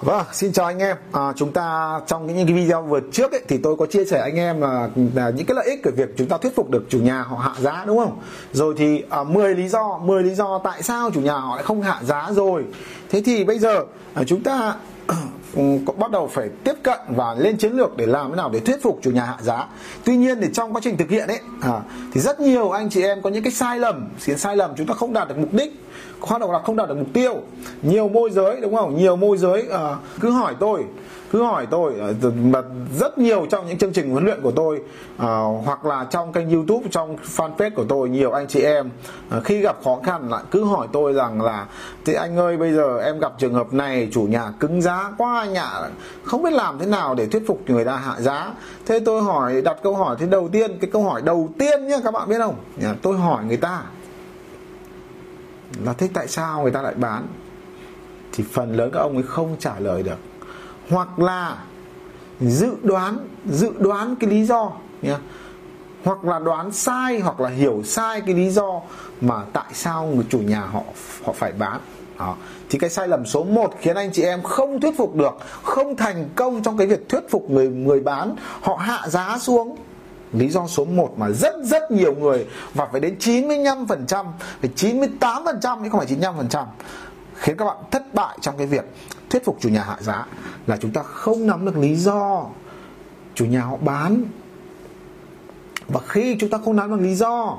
Vâng, xin chào anh em. À, chúng ta trong những cái video vừa trước ấy, thì tôi có chia sẻ anh em là, là những cái lợi ích của việc chúng ta thuyết phục được chủ nhà họ hạ giá đúng không? Rồi thì à, 10 lý do, 10 lý do tại sao chủ nhà họ lại không hạ giá rồi. Thế thì bây giờ à, chúng ta ừ, bắt đầu phải tiếp cận và lên chiến lược để làm thế nào để thuyết phục chủ nhà hạ giá tuy nhiên thì trong quá trình thực hiện ấy à, thì rất nhiều anh chị em có những cái sai lầm khiến sai lầm chúng ta không đạt được mục đích hoạt động là không đạt được mục tiêu. Nhiều môi giới đúng không? Nhiều môi giới uh, cứ hỏi tôi cứ hỏi tôi ờ, mà rất nhiều trong những chương trình huấn luyện của tôi uh, hoặc là trong kênh youtube trong fanpage của tôi nhiều anh chị em uh, khi gặp khó khăn lại cứ hỏi tôi rằng là thì anh ơi bây giờ em gặp trường hợp này chủ nhà cứng giá quá anh ạ. Không biết làm thế nào để thuyết phục người ta hạ giá. Thế tôi hỏi đặt câu hỏi thế đầu tiên cái câu hỏi đầu tiên nhé các bạn biết không? Tôi hỏi người ta là thế tại sao người ta lại bán? Thì phần lớn các ông ấy không trả lời được. Hoặc là dự đoán dự đoán cái lý do nhé hoặc là đoán sai, hoặc là hiểu sai cái lý do mà tại sao người chủ nhà họ họ phải bán. Đó. thì cái sai lầm số 1 khiến anh chị em không thuyết phục được, không thành công trong cái việc thuyết phục người người bán. Họ hạ giá xuống lý do số 1 mà rất rất nhiều người và phải đến 95% phải 98% chứ không phải 95% khiến các bạn thất bại trong cái việc thuyết phục chủ nhà hạ giá là chúng ta không nắm được lý do chủ nhà họ bán. Và khi chúng ta không nắm được lý do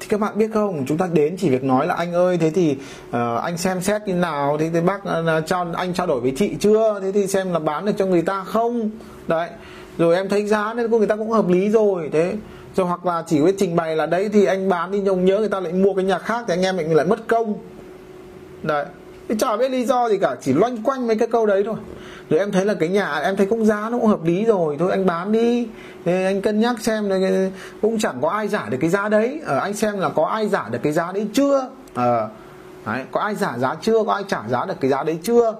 thì các bạn biết không chúng ta đến chỉ việc nói là anh ơi thế thì uh, anh xem xét như nào? Thế thì bác uh, cho anh trao đổi với chị chưa? Thế thì xem là bán được cho người ta không? Đấy rồi em thấy giá nên người ta cũng hợp lý rồi, thế. Rồi hoặc là chỉ biết trình bày là đấy thì anh bán đi nhung nhớ người ta lại mua cái nhà khác thì anh em mình lại mất công. Đấy. Thì chả biết lý do gì cả, chỉ loanh quanh mấy cái câu đấy thôi. Rồi em thấy là cái nhà, em thấy cũng giá nó cũng hợp lý rồi. Thôi anh bán đi. Thì anh cân nhắc xem cũng chẳng có ai giả được cái giá đấy. Ở anh xem là có ai giả được cái giá đấy chưa? Ờ đấy, có ai giả giá chưa? Có ai trả giá được cái giá đấy chưa?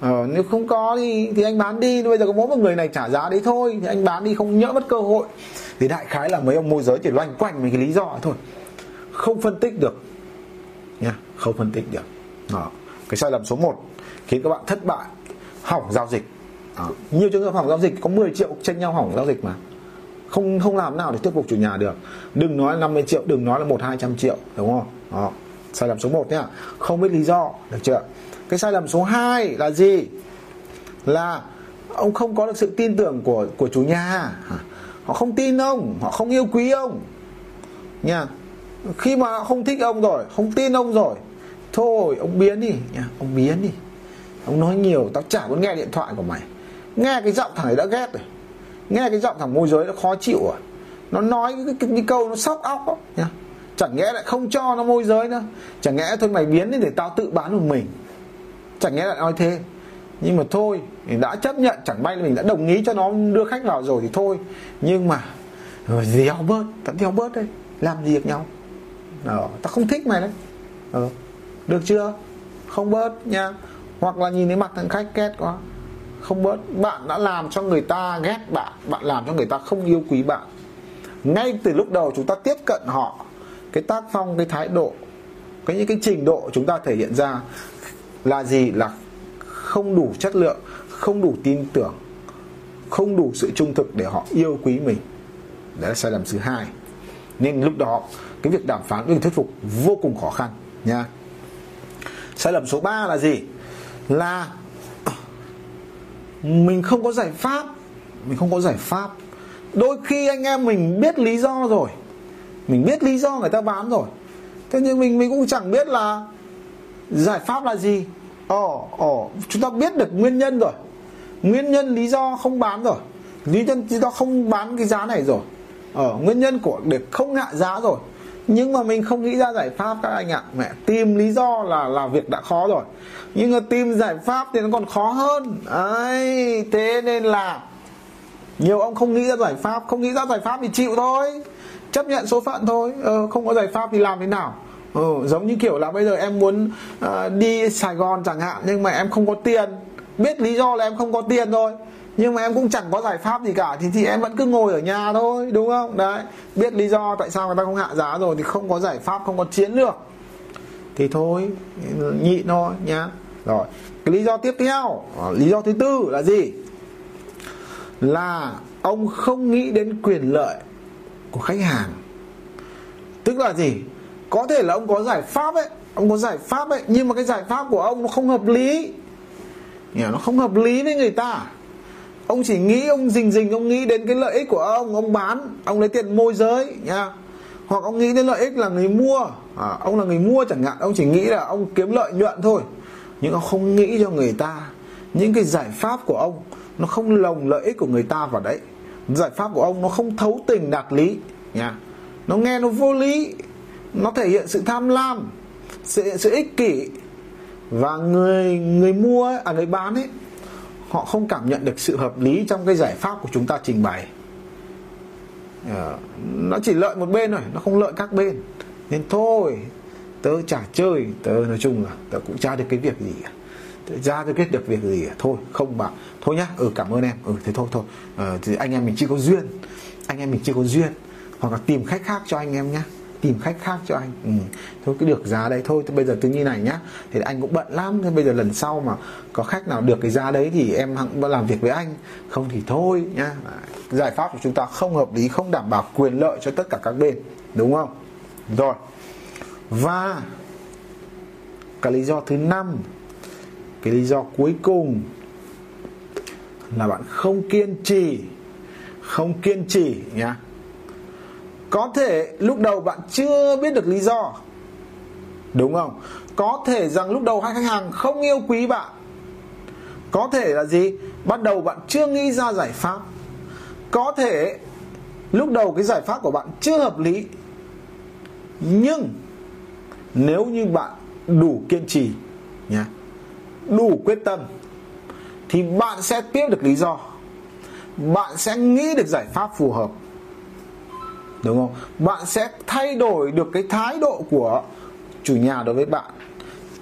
Ờ, nếu không có thì thì anh bán đi. Bây giờ có mỗi một người này trả giá đấy thôi thì anh bán đi không nhỡ mất cơ hội. Thì đại khái là mấy ông môi giới chỉ loanh quanh mấy cái lý do thôi. Không phân tích được. Nha không phân tích được. Đó. Cái sai lầm số 1 khiến các bạn thất bại. Hỏng giao dịch. Đó. nhiều trường hợp hỏng giao dịch có 10 triệu tranh nhau hỏng giao dịch mà. Không không làm nào để thuyết phục chủ nhà được. Đừng nói là 50 triệu đừng nói là một hai trăm triệu đúng không? Đó sai lầm số 1 nhá. Không biết lý do. Được chưa? Cái sai lầm số 2 là gì? Là ông không có được sự tin tưởng của của chủ nhà. Họ không tin ông. Họ không yêu quý ông. Nha. Khi mà không thích ông rồi không tin ông rồi thôi ông biến đi. Nha ông biến đi. Ông nói nhiều tao chả muốn nghe điện thoại của mày. Nghe cái giọng thằng ấy đã ghét rồi. Nghe cái giọng thằng môi giới nó khó chịu rồi nó nói cái, cái, cái câu nó sóc óc đó, nha chẳng nhẽ lại không cho nó môi giới nữa. Chẳng nhẽ thôi mày biến đi để tao tự bán một mình. Chẳng nhẽ lại nói thế. Nhưng mà thôi mình đã chấp nhận chẳng may là mình đã đồng ý cho nó đưa khách vào rồi thì thôi. Nhưng mà ờ, rồi bớt tao đéo bớt đây làm gì được nhau? Ờ, tao không thích mày đấy. Ờ được chưa? Không bớt nha. Hoặc là nhìn thấy mặt thằng khách ghét quá. Không bớt. Bạn đã làm cho người ta ghét bạn. Bạn làm cho người ta không yêu quý bạn. Ngay từ lúc đầu chúng ta tiếp cận họ cái tác phong, cái thái độ, cái những cái trình độ chúng ta thể hiện ra là gì? Là không đủ chất lượng, không đủ tin tưởng, không đủ sự trung thực để họ yêu quý mình. Đấy là sai lầm thứ hai. Nên lúc đó, cái việc đàm phán việc thuyết phục vô cùng khó khăn, nha. Sai lầm số 3 là gì? Là mình không có giải pháp, mình không có giải pháp. Đôi khi anh em mình biết lý do rồi mình biết lý do người ta bán rồi. Thế nhưng mình mình cũng chẳng biết là giải pháp là gì. Ồ ồ, chúng ta biết được nguyên nhân rồi. Nguyên nhân lý do không bán rồi. Lý nhân lý do không bán cái giá này rồi. Ở nguyên nhân của để không hạ giá rồi. Nhưng mà mình không nghĩ ra giải pháp các anh ạ. Mẹ, tìm lý do là là việc đã khó rồi. Nhưng mà tìm giải pháp thì nó còn khó hơn. Ấy, thế nên là nhiều ông không nghĩ ra giải pháp. Không nghĩ ra giải pháp thì chịu thôi chấp nhận số phận thôi ờ, không có giải pháp thì làm thế nào? Ừ, giống như kiểu là bây giờ em muốn uh, đi Sài Gòn chẳng hạn nhưng mà em không có tiền. Biết lý do là em không có tiền thôi nhưng mà em cũng chẳng có giải pháp gì cả thì thì em vẫn cứ ngồi ở nhà thôi đúng không? Đấy biết lý do tại sao người ta không hạ giá rồi thì không có giải pháp không có chiến lược. Thì thôi nhịn thôi nhá. Rồi cái lý do tiếp theo ờ, lý do thứ tư là gì? Là ông không nghĩ đến quyền lợi của khách hàng. Tức là gì? Có thể là ông có giải pháp ấy ông có giải pháp ấy nhưng mà cái giải pháp của ông nó không hợp lý. Nó không hợp lý với người ta. Ông chỉ nghĩ ông rình rình ông nghĩ đến cái lợi ích của ông ông bán ông lấy tiền môi giới nha hoặc ông nghĩ đến lợi ích là người mua. À, ông là người mua chẳng hạn ông chỉ nghĩ là ông kiếm lợi nhuận thôi. Nhưng ông không nghĩ cho người ta. Những cái giải pháp của ông nó không lồng lợi ích của người ta vào đấy giải pháp của ông nó không thấu tình đạt lý nha. Nó nghe nó vô lý nó thể hiện sự tham lam sự, sự ích kỷ. Và người người mua ấy, à người bán ấy họ không cảm nhận được sự hợp lý trong cái giải pháp của chúng ta trình bày. Ờ, nó chỉ lợi một bên thôi nó không lợi các bên. Nên thôi tớ chả chơi tớ nói chung là tớ cũng tra được cái việc gì cả ra tôi kết được việc gì thôi không bảo. Thôi nhá. Ừ cảm ơn em. Ừ thế thôi thôi. Ờ, thì anh em mình chưa có duyên. Anh em mình chưa có duyên. Hoặc là tìm khách khác cho anh em nhá. Tìm khách khác cho anh. Ừ. thôi cái được giá đấy thôi. Thì bây giờ từ như này nhá. Thì anh cũng bận lắm. Thế bây giờ lần sau mà có khách nào được cái giá đấy thì em hẵng làm việc với anh. Không thì thôi nhá. Giải pháp của chúng ta không hợp lý không đảm bảo quyền lợi cho tất cả các bên. Đúng không? Rồi. Và cái lý do thứ năm cái lý do cuối cùng là bạn không kiên trì, không kiên trì nhá. Có thể lúc đầu bạn chưa biết được lý do, đúng không? Có thể rằng lúc đầu hai khách hàng không yêu quý bạn. Có thể là gì? Bắt đầu bạn chưa nghĩ ra giải pháp. Có thể lúc đầu cái giải pháp của bạn chưa hợp lý. Nhưng nếu như bạn đủ kiên trì nhé đủ quyết tâm, thì bạn sẽ tiếp được lý do. Bạn sẽ nghĩ được giải pháp phù hợp. Đúng không? Bạn sẽ thay đổi được cái thái độ của chủ nhà đối với bạn.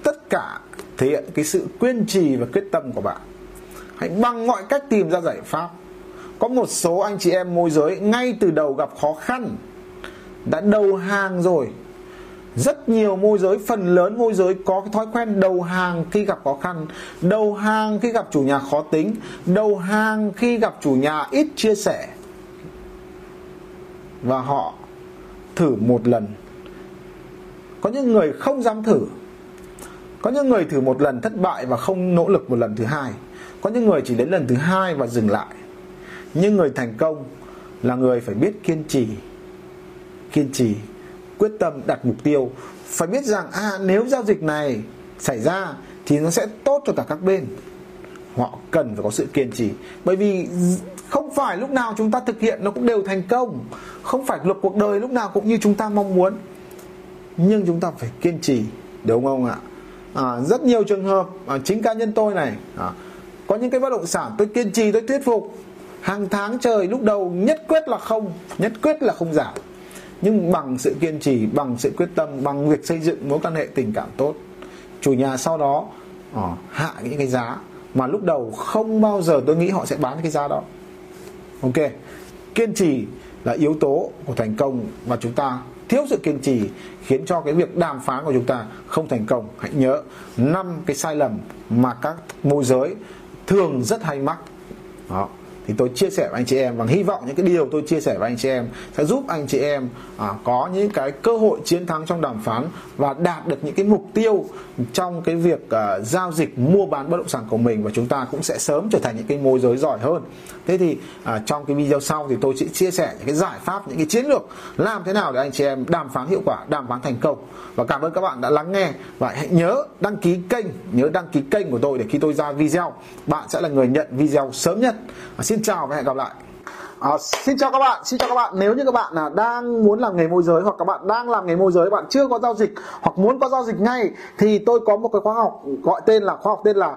Tất cả thể hiện cái sự kiên trì và quyết tâm của bạn. Hãy bằng mọi cách tìm ra giải pháp. Có một số anh chị em môi giới ngay từ đầu gặp khó khăn, đã đầu hàng rồi rất nhiều môi giới, phần lớn môi giới có cái thói quen đầu hàng khi gặp khó khăn. Đầu hàng khi gặp chủ nhà khó tính. Đầu hàng khi gặp chủ nhà ít chia sẻ. Và họ thử một lần. Có những người không dám thử. Có những người thử một lần thất bại và không nỗ lực một lần thứ hai. Có những người chỉ đến lần thứ hai và dừng lại. Nhưng người thành công là người phải biết kiên trì. Kiên trì quyết tâm đặt mục tiêu. Phải biết rằng à nếu giao dịch này xảy ra thì nó sẽ tốt cho cả các bên. Họ cần phải có sự kiên trì. Bởi vì không phải lúc nào chúng ta thực hiện nó cũng đều thành công. Không phải luật cuộc đời lúc nào cũng như chúng ta mong muốn. Nhưng chúng ta phải kiên trì đúng không ạ? À, rất nhiều trường hợp à, chính cá nhân tôi này à, có những cái bất động sản tôi kiên trì tôi thuyết phục. Hàng tháng trời lúc đầu nhất quyết là không nhất quyết là không giảm nhưng bằng sự kiên trì bằng sự quyết tâm bằng việc xây dựng mối quan hệ tình cảm tốt chủ nhà sau đó uh, hạ những cái giá mà lúc đầu không bao giờ tôi nghĩ họ sẽ bán cái giá đó. Ok kiên trì là yếu tố của thành công và chúng ta thiếu sự kiên trì khiến cho cái việc đàm phán của chúng ta không thành công. Hãy nhớ năm cái sai lầm mà các môi giới thường rất hay mắc. Đó thì tôi chia sẻ với anh chị em và hy vọng những cái điều tôi chia sẻ với anh chị em sẽ giúp anh chị em à, có những cái cơ hội chiến thắng trong đàm phán và đạt được những cái mục tiêu trong cái việc à, giao dịch mua bán bất động sản của mình và chúng ta cũng sẽ sớm trở thành những cái môi giới giỏi hơn. Thế thì à, trong cái video sau thì tôi sẽ chia sẻ những cái giải pháp những cái chiến lược làm thế nào để anh chị em đàm phán hiệu quả đàm phán thành công. Và cảm ơn các bạn đã lắng nghe và hãy nhớ đăng ký kênh nhớ đăng ký kênh của tôi để khi tôi ra video bạn sẽ là người nhận video sớm nhất xin chào và hẹn gặp lại À, xin chào các bạn, xin chào các bạn. Nếu như các bạn là đang muốn làm nghề môi giới hoặc các bạn đang làm nghề môi giới, bạn chưa có giao dịch hoặc muốn có giao dịch ngay thì tôi có một cái khóa học gọi tên là khóa học tên là